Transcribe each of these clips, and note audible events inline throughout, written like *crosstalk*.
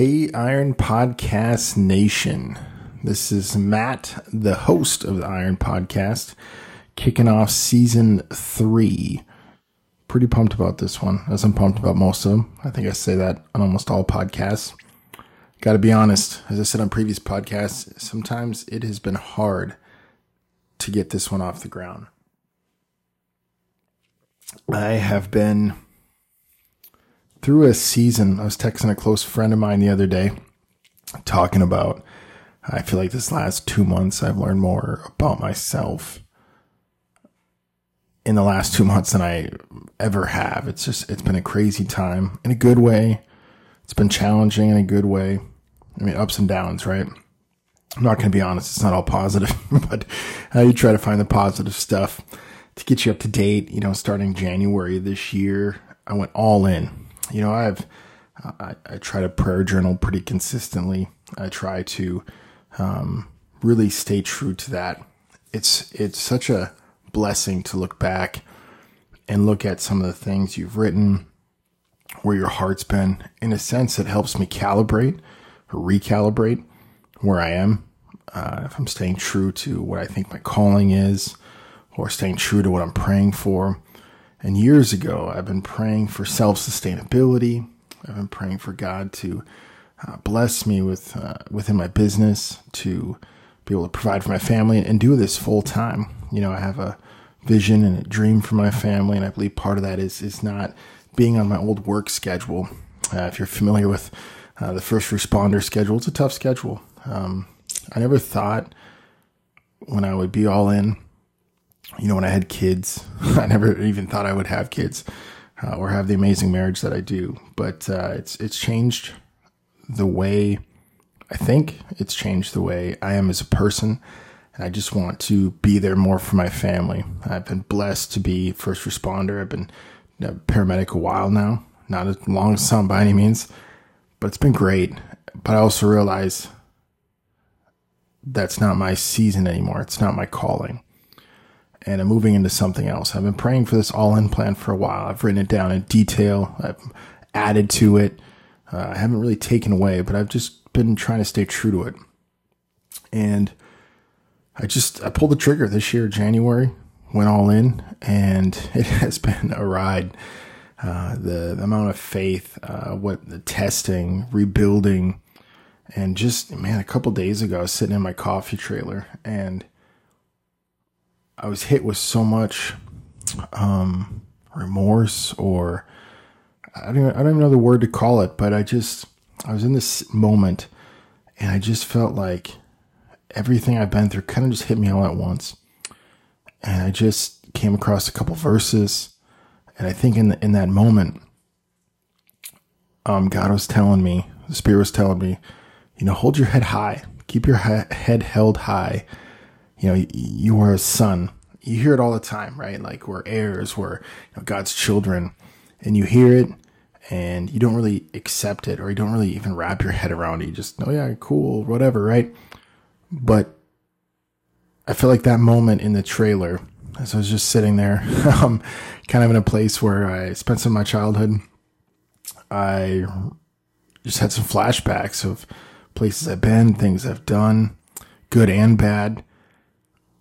Hey, Iron Podcast Nation. This is Matt, the host of the Iron Podcast, kicking off season three. Pretty pumped about this one, as I'm pumped about most of them. I think I say that on almost all podcasts. Got to be honest, as I said on previous podcasts, sometimes it has been hard to get this one off the ground. I have been through a season. I was texting a close friend of mine the other day, talking about. I feel like this last two months I've learned more about myself in the last two months than I ever have. It's just it's been a crazy time in a good way. It's been challenging in a good way. I mean, ups and downs, right? I'm not going to be honest; it's not all positive, *laughs* but uh, you try to find the positive stuff to get you up to date. You know, starting January this year, I went all in you know, I've I, I, try to prayer journal pretty consistently. I try to um, really stay true to that. It's it's such a blessing to look back and look at some of the things you've written, where your heart's been. In a sense, it helps me calibrate or recalibrate where I am. Uh, if I'm staying true to what I think my calling is, or staying true to what I'm praying for. And years ago, I've been praying for self sustainability. I've been praying for God to uh, bless me with uh, within my business to be able to provide for my family and do this full time. You know, I have a vision and a dream for my family, and I believe part of that is is not being on my old work schedule. Uh, if you're familiar with uh, the first responder schedule, it's a tough schedule. Um, I never thought when I would be all in you know, when I had kids, *laughs* I never even thought I would have kids uh, or have the amazing marriage that I do. But uh, it's it's changed the way I think. It's changed the way I am as a person, and I just want to be there more for my family. I've been blessed to be first responder. I've been a paramedic a while now, not as long as some by any means, but it's been great. But I also realize that's not my season anymore. It's not my calling and I'm moving into something else. I've been praying for this all in plan for a while. I've written it down in detail. I've added to it. Uh, I haven't really taken away, but I've just been trying to stay true to it. And I just, I pulled the trigger this year, January, went all in, and *laughs* it has been a ride. Uh, the, the, amount of faith, uh, what the testing, rebuilding, and just, man, a couple days ago, I was sitting in my coffee trailer and I was hit with so much um, remorse or I don't, even, I don't even know the word to call it, but I just, I was in this moment and I just felt like everything I've been through kind of just hit me all at once. And I just came across a couple verses. And I think in the, in that moment, um, God was telling me, the Spirit was telling me, you know, hold your head high, keep your he- head held high you know, you are a son. You hear it all the time, right? Like we're heirs, we're you know, God's children, and you hear it and you don't really accept it or you don't really even wrap your *laughs* head around it. You just, oh yeah, cool, whatever, right? But I feel like that moment in the trailer, as I was just sitting there, *laughs* um, kind of in a place where I spent some of my childhood, I just had some flashbacks of places I've been, things I've done, good and bad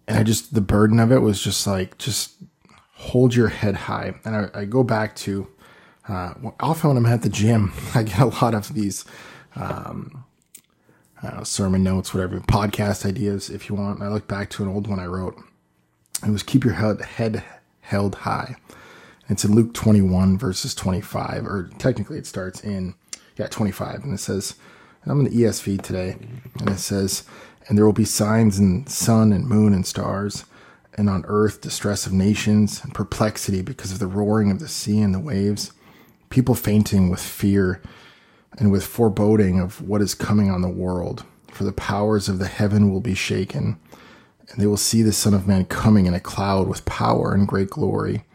and I just the burden of it was just like just hold your head high. And I, I go back to uh, often when I'm at the gym, *laughs* I get a lot of these um, sermon notes, whatever podcast ideas, if you want. I look back to an old one I wrote. It was keep your head, head held high. It's in Luke 21 verses 25, or technically it starts in yeah 25, and it says, And I'm in the ESV today, and it says, and there will be signs in sun and moon and stars, and on earth distress of nations and perplexity because of the roaring of the sea and the waves, people fainting with fear and with foreboding of what is coming on the world. For the powers of the heaven will be shaken, and they will see the Son of Man coming in a cloud with power and great glory.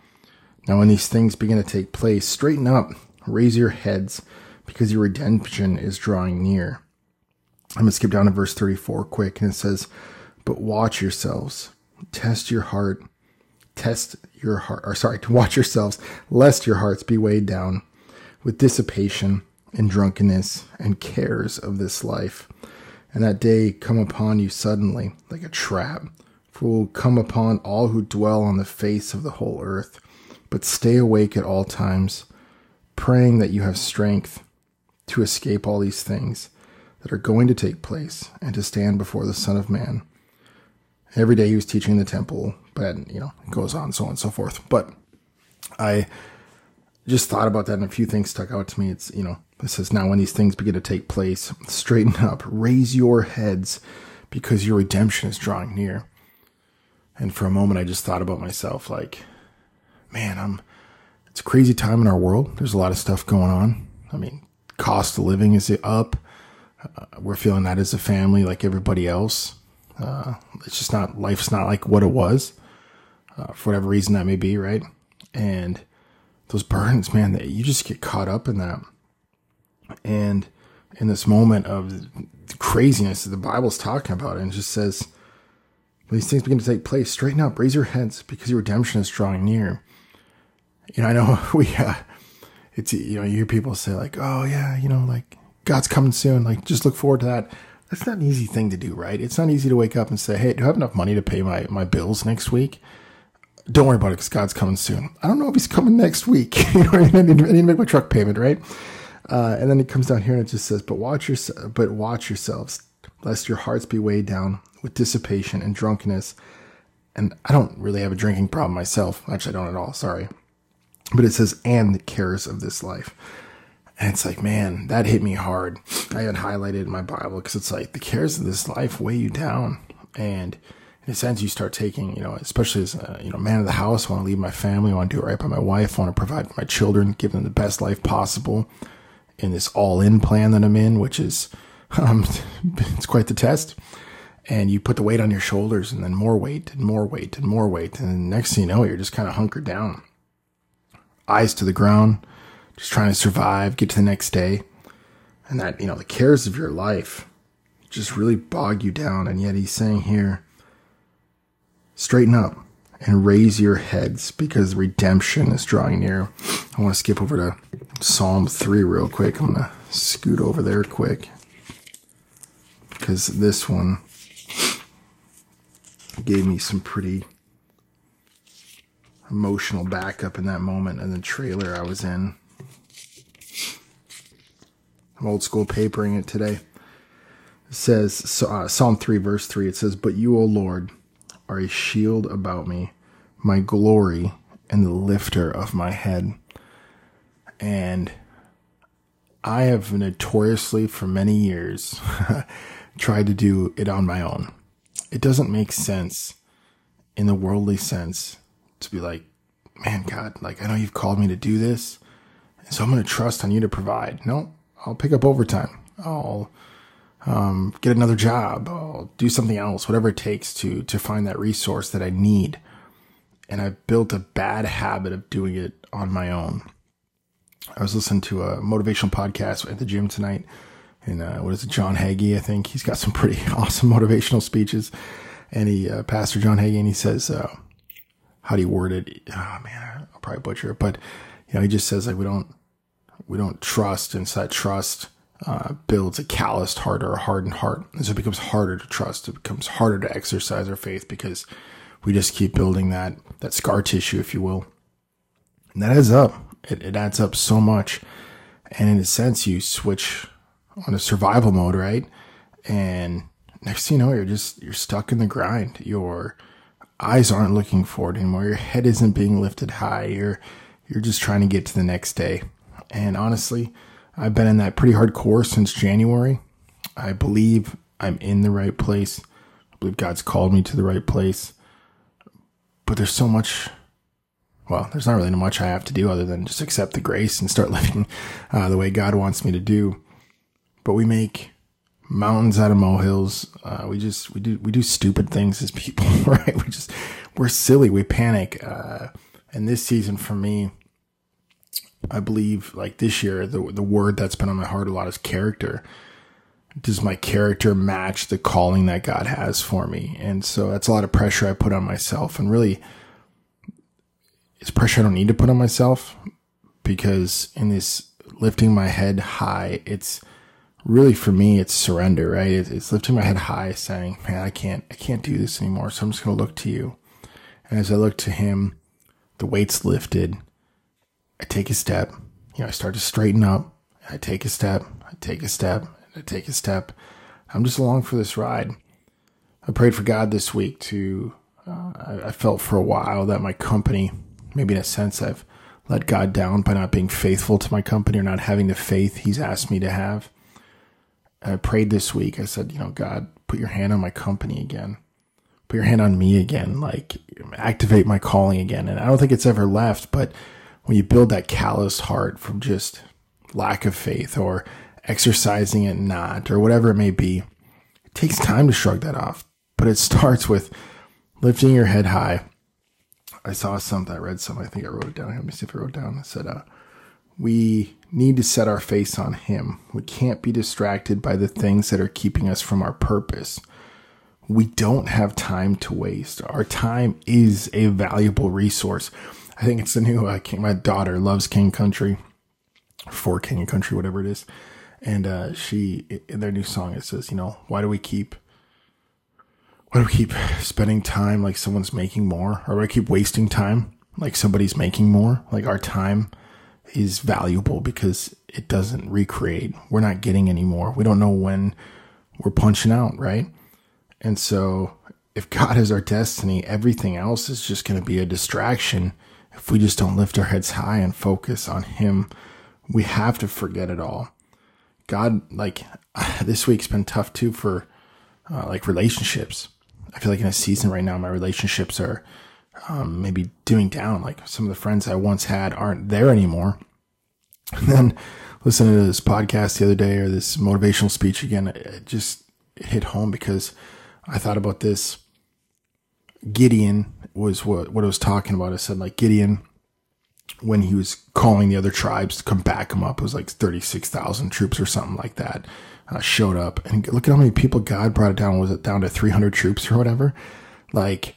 Now, when these things begin to take place, straighten up, raise your heads, because your redemption is drawing near. I'm going to skip down to verse 34 quick, and it says, But watch yourselves, test your heart, test your heart, or sorry, to *laughs* watch yourselves, lest your hearts be weighed down with dissipation and drunkenness and cares of this life. And that day come upon you suddenly, like a trap, for it will come upon all who dwell on the face of the whole earth. But stay awake at all times, praying that you have strength to escape all these things that are going to take place and to stand before the Son of Man. Every day he was teaching in the temple, but you know, it goes on, so on and so forth. But I just thought about that and a few things stuck out to me. It's, you know, it says, now when these things begin to take place, straighten up, raise your heads because your redemption is drawing near. And for a moment, I just thought about myself like, man, I'm, it's a crazy time in our world. There's a lot of stuff going on. I mean, cost of living is up. Uh, we're feeling that as a family, like everybody else. Uh, it's just not, life's not like what it was, uh, for whatever reason that may be, right? And those burdens, man, that you just get caught up in that. And in this moment of craziness that the Bible's talking about, and it just says, these things begin to take place, straighten up, raise your heads because your redemption is drawing near. You know, I know *laughs* we, uh, it's, you know, you hear people say like, oh yeah, you know, like God's coming soon. Like just look forward to that. That's not an easy thing to do, right? It's not easy to wake up and say, Hey, do I have enough money to pay my, my bills next week? Don't worry about it because God's coming soon. I don't know if he's coming next week. *laughs* you know, I need, I need to make my truck payment, right? Uh, and then it comes down here and it just says, but watch your, but watch yourselves, lest your hearts be weighed down with dissipation and drunkenness. And I don't really have a drinking problem myself. Actually, I don't at all. Sorry. But it says, and the cares of this life. And it's like, man, that hit me hard. I had highlighted in my Bible because it's like the cares of this life weigh you down. And in a sense, you start taking, you know, especially as a, you know, man of the house, want to leave my family, want to do it right by my wife, want to provide for my children, give them the best life possible in this all in plan that I'm in, which is, *laughs* um, it's quite the test. And you put the weight on your shoulders and then more weight and more weight and more weight. And next thing you know, you're just kind of hunkered down, eyes to the ground, just trying to survive, get to the next day. And that, you know, the cares of your life just really bog you down. And yet he's saying here, straighten up and raise your heads because redemption is drawing near. I want to skip over to Psalm 3 real quick. I'm going to scoot over there quick because this one gave me some pretty emotional backup in that moment in the trailer I was in. I'm old school papering it today. It says, uh, Psalm 3, verse 3, it says, But you, O Lord, are a shield about me, my glory, and the lifter of my head. And I have notoriously, for many years, *laughs* tried to do it on my own. It doesn't make sense in the worldly sense to be like, man, God, like, I know you've called me to do this, so I'm going to trust on you to provide. No, I'll pick up overtime. I'll um, get another job, I'll do something else, whatever it takes to to find that resource that I need. And I've built a bad habit of doing it on my own. I was listening to a motivational podcast at the gym tonight, and uh, what is it, John Hagee? I think he's got some pretty *laughs* awesome motivational speeches. And he, uh, Pastor John Hagee, and he says, uh, "How do you word it? Oh man, I'll probably butcher it, but you know, he just says like we don't we don't trust, and so trust." uh, builds a calloused heart or a hardened heart. And so it becomes harder to trust. It becomes harder to exercise our faith because we just keep building that, that scar tissue, if you will. And that adds up. It, it adds up so much. And in a sense, you switch on a survival mode, right? And next thing you know, you're just, you're stuck in the grind. Your eyes aren't looking forward anymore. Your head isn't being lifted high. You're, you're just trying to get to the next day. And honestly, I've been in that pretty hardcore since January. I believe I'm in the right place. I believe God's called me to the right place. But there's so much, well, there's not really much I have to do other than just accept the grace and start *laughs* living uh, the way God wants me to do. But we make mountains out of molehills. Uh, we just, we do, we do stupid things as people, *laughs* right? We just, we're silly. We panic. Uh, and this season for me, I believe like this year, the the word that's been on my heart a lot is character. Does my character match the calling that God has for me? And so that's a lot of pressure I put on myself. And really, it's pressure I don't need to put on myself because in this lifting my head high. It's really for me, it's surrender, right? It's, lifting my head high, saying, "Man, I can't, I can't do this anymore." So I'm just going to look to you. And as I look to Him, the weight's lifted. I take a step. You know, I start to straighten up. I take a step. I take a step. I take a step. I'm just along for this ride. I prayed for God this week to. Uh, I, I felt for a while that my company, maybe in a sense, I've let God down by not being faithful to my company or not having the faith He's asked me to have. I prayed this week. I said, you know, God, put your hand on my company again. Put your hand on me again. Like, activate my calling again. And I don't think it's ever left, but when you build that calloused heart from just lack of faith or exercising it not or whatever it may be, it takes time to shrug that off. But it *laughs* starts with lifting your head high. I saw something, I read something, I think I wrote it down. Let me see if I wrote it down. I said, uh, we need to set our face on Him. We can't be distracted by the things that are keeping us from our purpose. We don't have time to waste. Our time is a valuable resource. I think it's the new uh, King. My daughter loves King Country, for King Country, whatever it is. And uh, she, in their new song, it says, you know, why do we keep, why do we keep spending time like someone's making more, or why keep wasting time like somebody's making more? Like our time is valuable because it doesn't recreate. We're not getting any more. We don't know when we're punching out, right? And so if God is our destiny, everything else is just going to be a distraction if we just don't lift our heads high and focus on Him. We have to forget it all. God, like *sighs* this week's been tough too for uh, like relationships. I feel like in a season right now, my relationships are um, maybe doing down. Like some of the friends I once had aren't there anymore. *laughs* And then listening to this podcast the other day or this motivational speech again, it just it hit home because I thought about this. Gideon was what, what I was talking about. I said like Gideon, when he was calling the other tribes to come back him up, it was like 36,000 troops or something like that, uh, showed up. And look at how many people God brought it down. Was it down to 300 troops or whatever? Like,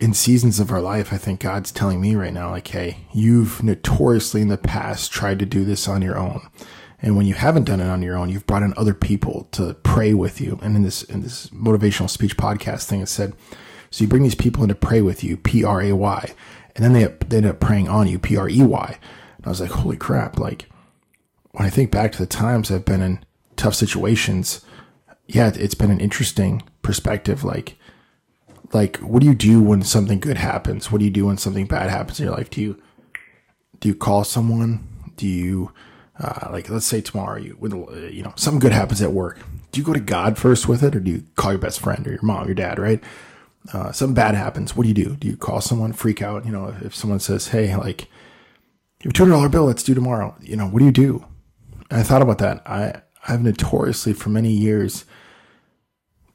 in seasons of our life, I think God's telling me right now, like, hey, you've notoriously in the past tried to do this on your own. And when you haven't done it on your own, you've brought in other people to pray with you. And in this, in this motivational speech podcast thing, it said, so you bring these people in to pray with you, P R A Y, and then they, they end up praying on you, P R E Y. And I was like, holy crap. Like, when I think back to the times I've been in tough situations, yeah, it's been an interesting perspective. Like, like what do you do when something good happens what do you do when something bad happens in your life do you do you call someone do you uh, like let's say tomorrow you with you know something good happens at work do you go to god first with it or do you call your best friend or your mom your dad right uh, something bad happens what do you do do you call someone freak out you know if, someone says hey like you have $200 bill that's due tomorrow you know what do you do and i thought about that i i've notoriously for many years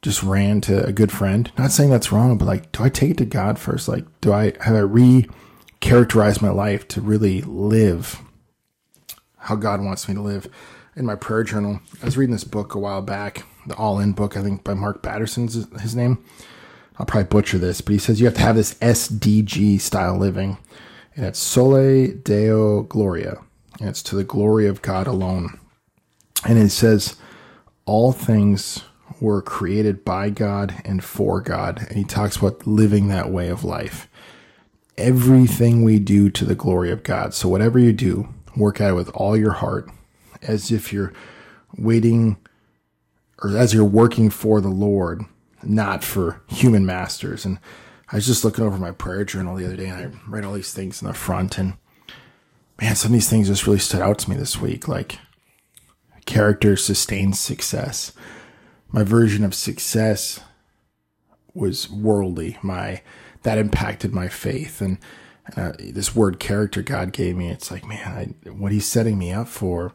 just ran to a good friend. Not saying that's wrong, but like, do I take it to God first? Like, do I have I re characterized my life to really live how God wants me to live? In my prayer journal, I was reading this book a while back, the All In book, I think by Mark Batterson's his name. I'll probably butcher this, but he says you have to have this SDG style living, and it's Soli Deo Gloria, and it's to the glory of God alone. And it says, all things were created by God and for God. And he talks about living that way of life. Everything we do to the glory of God. So whatever you do, work at it with all your heart as if you're waiting or as you're working for the Lord, not for human masters. And I was just looking over my prayer journal the other day and I read all these things in the front and man, some of these things just really stood out to me this week. Like character sustains success my version of success was worldly. My that impacted my faith and uh, this word character God gave me. It's like, man, I, what He's setting me up for.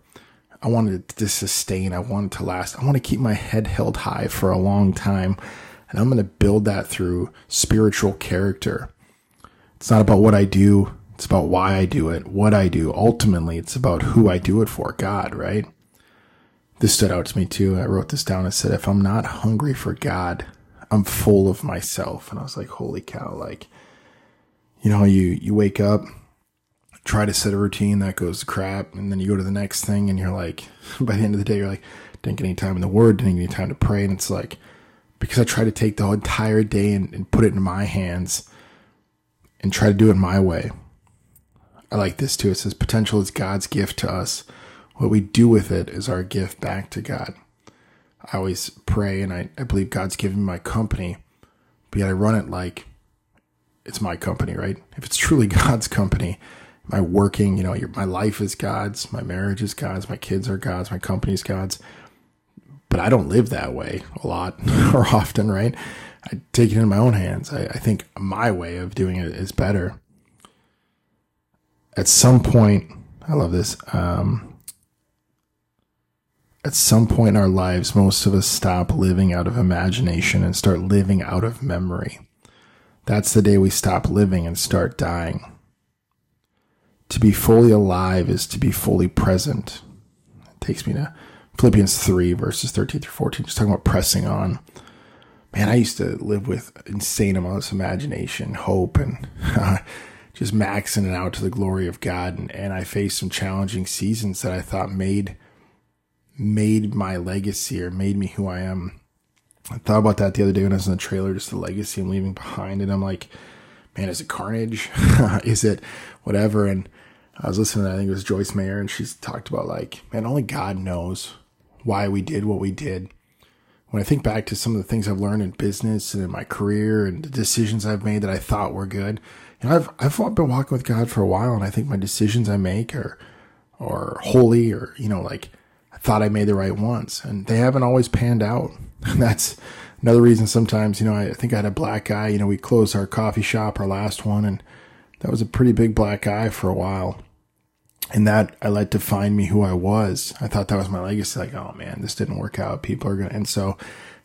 I wanted to sustain. I wanted to last. I want to keep my head held high for a long time, and I'm going to build that through spiritual character. It's not about what I do. It's about why I do it, what I do. Ultimately, it's about who I do it for, God, right? this stood out to me too. I wrote this down and said, if I'm not hungry for God, I'm full of myself. And I was like, holy cow, like, you know, you, you wake up try to set a routine that goes to crap, and then you go to the next thing, and you're like, *laughs* by the end of the day, you're like, didn't get any time in the Word, didn't get any time to pray, and it's like because I try to take the entire day and, and put it in my hands and try to do it my way. I like this too. It says potential is God's gift to us. What we do with it is our gift back to God. I always pray and I, I believe God's given me my company, but yet I run it like it's my company, right? If it's truly *laughs* God's company, my working, you know, your, my life is God's, my marriage is God's, my kids are God's, my company's God's but I don't live that way a lot *laughs* or often, right? I take it in my own hands. I, I think my way of doing it is better. At some point, I love this. Um, at some point in our lives, most of us stop living out of imagination and start living out of memory. That's the day we stop living and start dying. To be fully alive is to be fully present. It takes me to Philippians 3, verses 13 through 14, just talking about pressing on. Man, I used to live with insane amounts of imagination, hope, and uh, just maxing it out to the glory of God. And, and I faced some challenging seasons that I thought made made my legacy or made me who I am. I thought about that the other day when I was in the trailer, just the legacy I'm leaving behind. And I'm like, man, is it carnage? *laughs* is it whatever? And I was listening to, I think it was Joyce Meyer, and she's talked about like, man, only God knows why we did what we did. When I think back to some of the things I've learned in business and in my career and the decisions I've made that I thought were good, know, I've I've been walking with God for a while, and I think my decisions I make are are holy, or you know, like I thought I made the right ones, and they haven't always panned out. *laughs* And that's another reason. Sometimes, you know, I, I think I had a black eye. You know, we closed our coffee shop, our last one, and that was a pretty big black eye for a while and that I let define me who I was. I thought that was my legacy. Like, oh man, this didn't work out. People are gonna, and so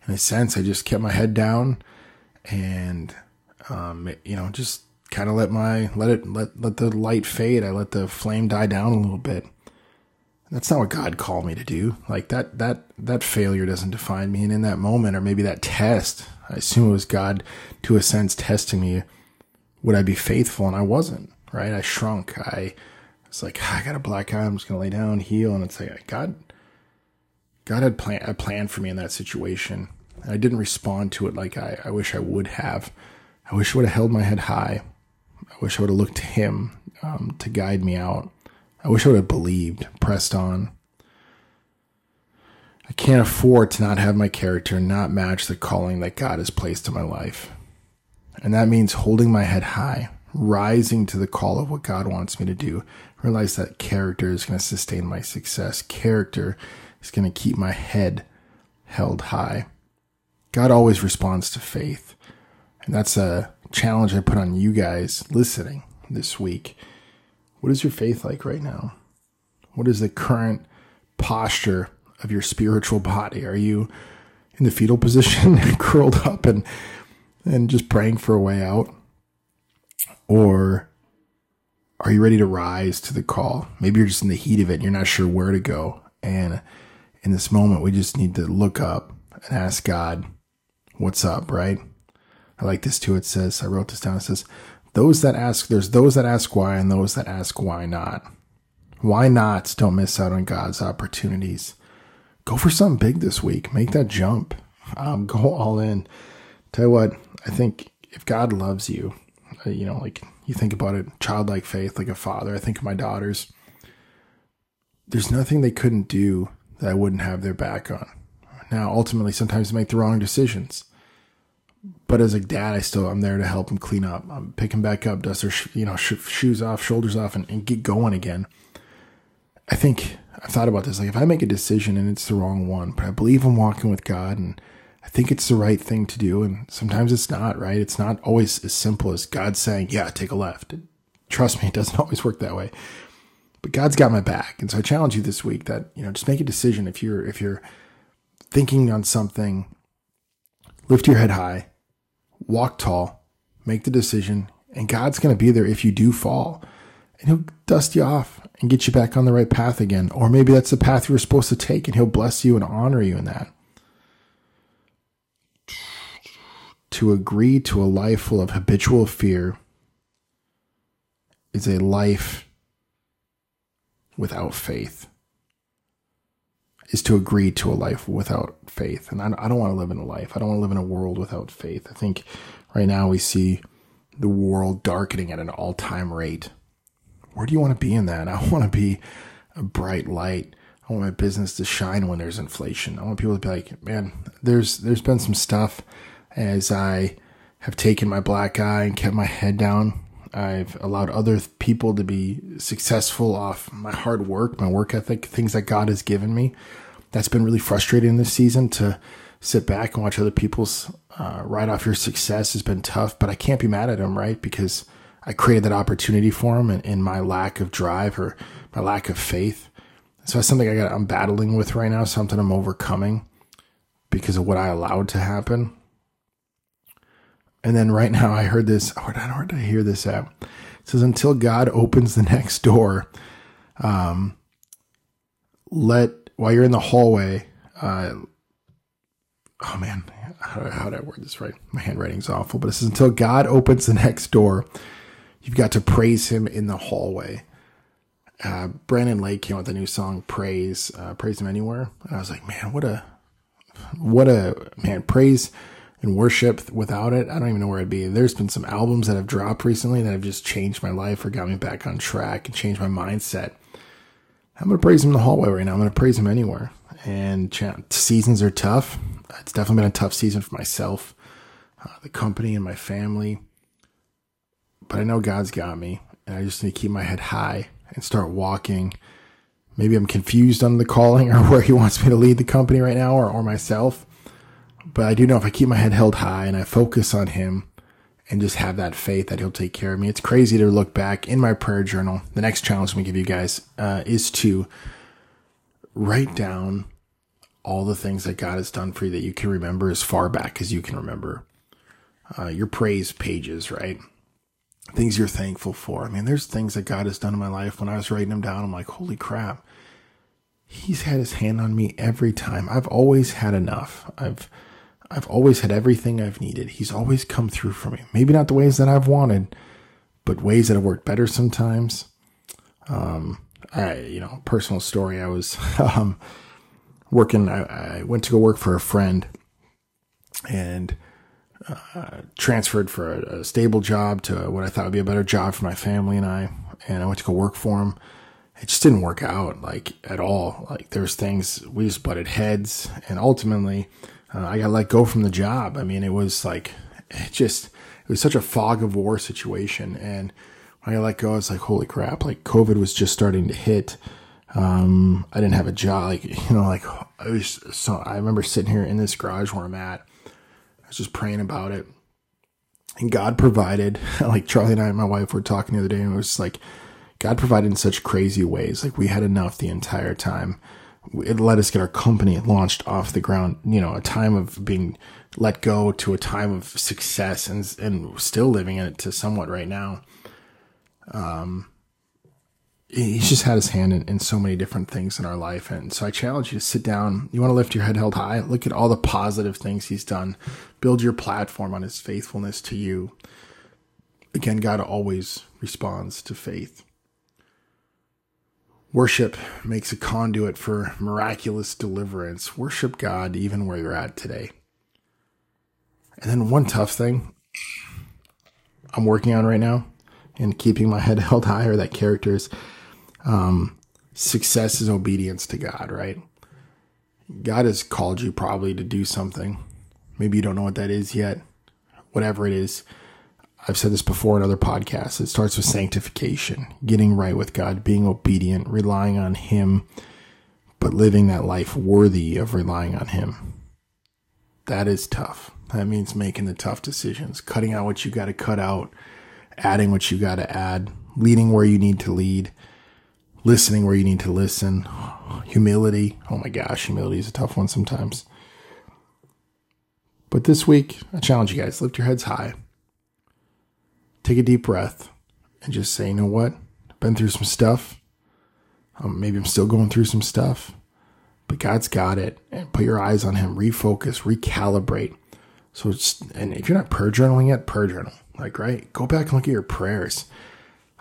in a sense, I just kept my head down and, um, you know, just kind of let my, let it, let, let the light fade. I let the flame die down a little bit. That's not what God called me to do. Like that, that, that failure doesn't define me. And in that moment, or maybe that test, I assume it was God to a sense testing me. Would I be faithful? And I wasn't, right? I shrunk. I, it's like I got a black eye. I'm just gonna lay down, heal, and it's like God, God had plan a plan for me in that situation. And I didn't respond to it like I, I wish I would have. I wish I would have held my head high. I wish I would have looked to Him um, to guide me out. I wish I would have believed, pressed on. I can't afford to not have my character not match the calling that God has placed in my life. And that means holding my head high, rising to the call of what God wants me to do. Realize that character is going to sustain my success. Character is going to keep my head held high. God always responds to faith. And that's a challenge I put on you guys listening this week. What is your faith like right now? What is the current posture of your spiritual body? Are you in the fetal position, *laughs* curled up and and just praying for a way out? Or are you ready to rise to the call? Maybe you're just in the heat of it you're not sure where to go. And in this moment, we just need to look up and ask God, what's up, right? I like this too. It says, I wrote this down. It says, those that ask, there's those that ask why and those that ask why not. Why not? Don't miss out on God's opportunities. Go for something big this week. Make that jump. Um, go all in. Tell you what, I think if God loves you, you know, like you think about it, childlike faith, like a father. I think of my daughters. There's nothing they couldn't do that I wouldn't have their back on. Now, ultimately, sometimes they make the wrong decisions. But as a dad, I still I'm there to help them clean up. I'm picking back up, dust their you know sh- shoes off, shoulders off, and, and get going again. I think I've thought about this. Like if I make a decision and it's the wrong one, but I believe I'm walking with God and I think it's the right thing to do. And sometimes it's not, right? It's not always as simple as God saying, yeah, take a left. Trust me, it doesn't *laughs* always work that way. But God's got my back. And so I challenge you this week that, you know, just make a decision if you're, if you're thinking on something, lift your head high, walk tall, make the decision, and God's going to be there if you do fall. And he'll dust you off and get you back on the right path again. Or maybe that's the path you were supposed to take and he'll bless you and honor you in that. To agree to a life full of habitual fear is a life without faith is to agree to a life without faith. And I, don't want to live in a life. I don't want to live in a world without faith. I think right now we see the world darkening at an all time rate. Where do you want to be in that? I *laughs* want to be a bright light. I want my business to shine when there's inflation. I want people to be like, man, there's there's been some stuff as I have taken my black eye and kept my head down. I've allowed other people to be successful off my hard work, my work ethic, things that God has given me. That's been really frustrating this season to sit back and watch other people's uh, ride off your success has been tough, but I can't be mad at them, right? Because I created that opportunity for them and in my lack of drive or my lack of faith. So that's something I got, I'm battling with right now, something I'm overcoming because of what I allowed to happen. And then right now I heard this, where did, where did I hear this at? It says, until God opens the next door, um, let, while you're in the hallway, uh, oh man, how, how did I word this right? My handwriting's awful, but it says, until God opens the next door, you've got to praise him in the hallway. Uh, Brandon Lake came out with a new song, Praise, uh, Praise Him Anywhere. And I was like, man, what a, what a, man, praise and worship without it, I don't even know where I'd be. There's been some albums that have dropped recently that have just changed my life or got me back on track and changed my mindset. I'm going to praise him in the hallway right now. I'm going to praise him anywhere. And seasons are tough. It's definitely been a tough season for myself, uh, the company, and my family. But I know God's got me, and I just need to keep my head high and start walking. Maybe I'm confused on the calling *laughs* or where He wants me to lead the company right now or, or myself but I do know if I keep my head held high and I focus on Him and just have that faith that He'll take care of me, it's crazy to look back in my prayer journal. The next challenge I'm going to give you guys uh, is to write down all the things that God has done for you that you can remember as far back as you can remember. Uh, your praise pages, right? Things you're thankful for. I mean, there's things that God has done in my life. When I was writing them down, I'm like, holy crap. He's had his hand on me every time. I've always had enough. I've I've always had everything I've needed. He's always come through for me. Maybe not the ways that I've wanted, but ways that have worked better sometimes. Um, I, you know, personal story. I was, *laughs* um, working, I, I went to go work for a friend and, uh, transferred for a, a, stable job to what I thought would be a better job for my family and I. And I went to go work for him. It just didn't work out like at all. Like there's things we just butted heads and ultimately, uh, I got let go from the job. I mean, it was like, it just, it was such a fog of war situation. And when I got let go, I was like, holy crap, like COVID was just starting to hit. Um, I didn't have a job, like, *laughs* you know, like I was so, I remember sitting here in this garage where I'm at. I was just praying about it. And God provided, *laughs* like Charlie and I and my wife were talking the other day, and it was like, God provided in such crazy ways. Like we had enough the entire time it let us get our company launched off the ground. You know, a time of being let go to a time of success and and still living in it to somewhat right now. Um, he's just had his hand in, in so many different things in our life, and so I challenge you to sit down. You want to lift your head held high. Look at all the positive things he's done. Build your platform on his faithfulness to you. Again, God always responds to faith. Worship makes a conduit for miraculous deliverance. Worship God even where you're at today. And then one tough thing I'm working on right now and keeping my head *laughs* held high, or that character is um, success is obedience to God, right? God has called you probably to do something. Maybe you don't know what that is yet. Whatever it is, I've said this before in other podcasts. It starts with sanctification, getting right with God, being obedient, relying on Him, but living that life worthy of relying on Him. That is tough. That means making the tough decisions, cutting out what you got to cut out, adding what you got to add, leading where you need to lead, listening where you need to listen. Humility. Oh my gosh, humility is a tough one sometimes. But this week, I challenge you guys lift your heads high take a deep breath and just say, you know what? I've been through some stuff. Um, maybe I'm still going through some stuff, but God's got it. And put your eyes on Him, refocus, recalibrate. So it's, and if you're not prayer journaling yet, prayer journal. Like, right? Go back and look at your prayers.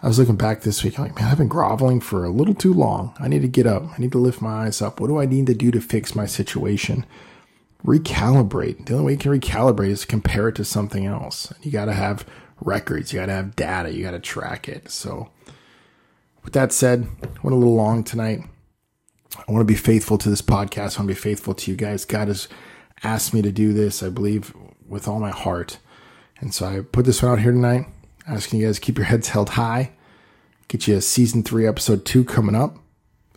I was looking back this week. I'm like, man, I've been groveling for a little too long. I need to get up. I need to lift my eyes up. What do I need to do to fix my situation? Recalibrate. The only way you can recalibrate is compare it to something else. You got to have records. You got to have data. You got to track it. So, with that said, I went a little long tonight. I want to be faithful to this podcast. I want to be faithful to you guys. God has asked me to do this, I believe, with all my heart. And so I put this one out here tonight, asking you guys to keep your heads held high. Get you a season three, episode two coming up.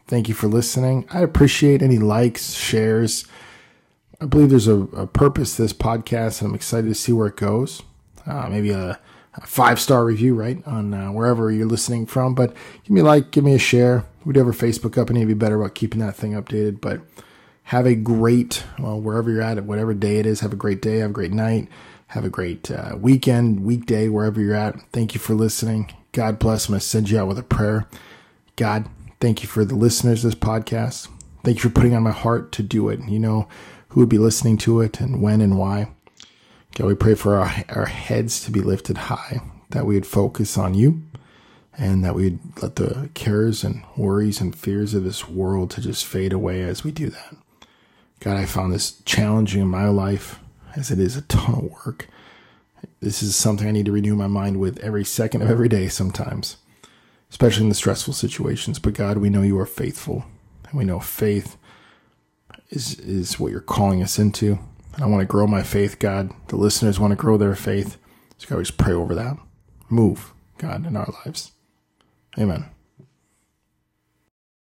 Thank you for listening. I appreciate any likes, shares. I believe there's a, a purpose to this podcast, and I'm excited to see where it goes. Uh, maybe a, a five star review, right, on uh, wherever you're listening from. But give me a like, give me a share. We'd our Facebook up, and it'd be better about keeping that thing updated. But have a great, well, wherever you're at, whatever day it is, have a great day, have a great night, have a great uh, weekend, weekday, wherever you're at. Thank you for listening. God bless. I'm going to send you out with a prayer. God, thank you for the listeners of this podcast. Thank you for putting on my heart to do it. You know who would be listening to it and when and why. God, we pray for our, our heads to be lifted high, that we would focus on you, and that we'd let the cares and worries and fears of this world to just fade away as we do that. God, I found this challenging in my life as it is a ton of work. This is something I need to renew my mind with every second of every day sometimes, especially in the stressful situations. But God, we know you are faithful, and we know faith is, is what you're calling us into. And I want to grow my faith, God. The listeners want to grow their faith. So God, we just pray over that. Move, God, in our lives. Amen.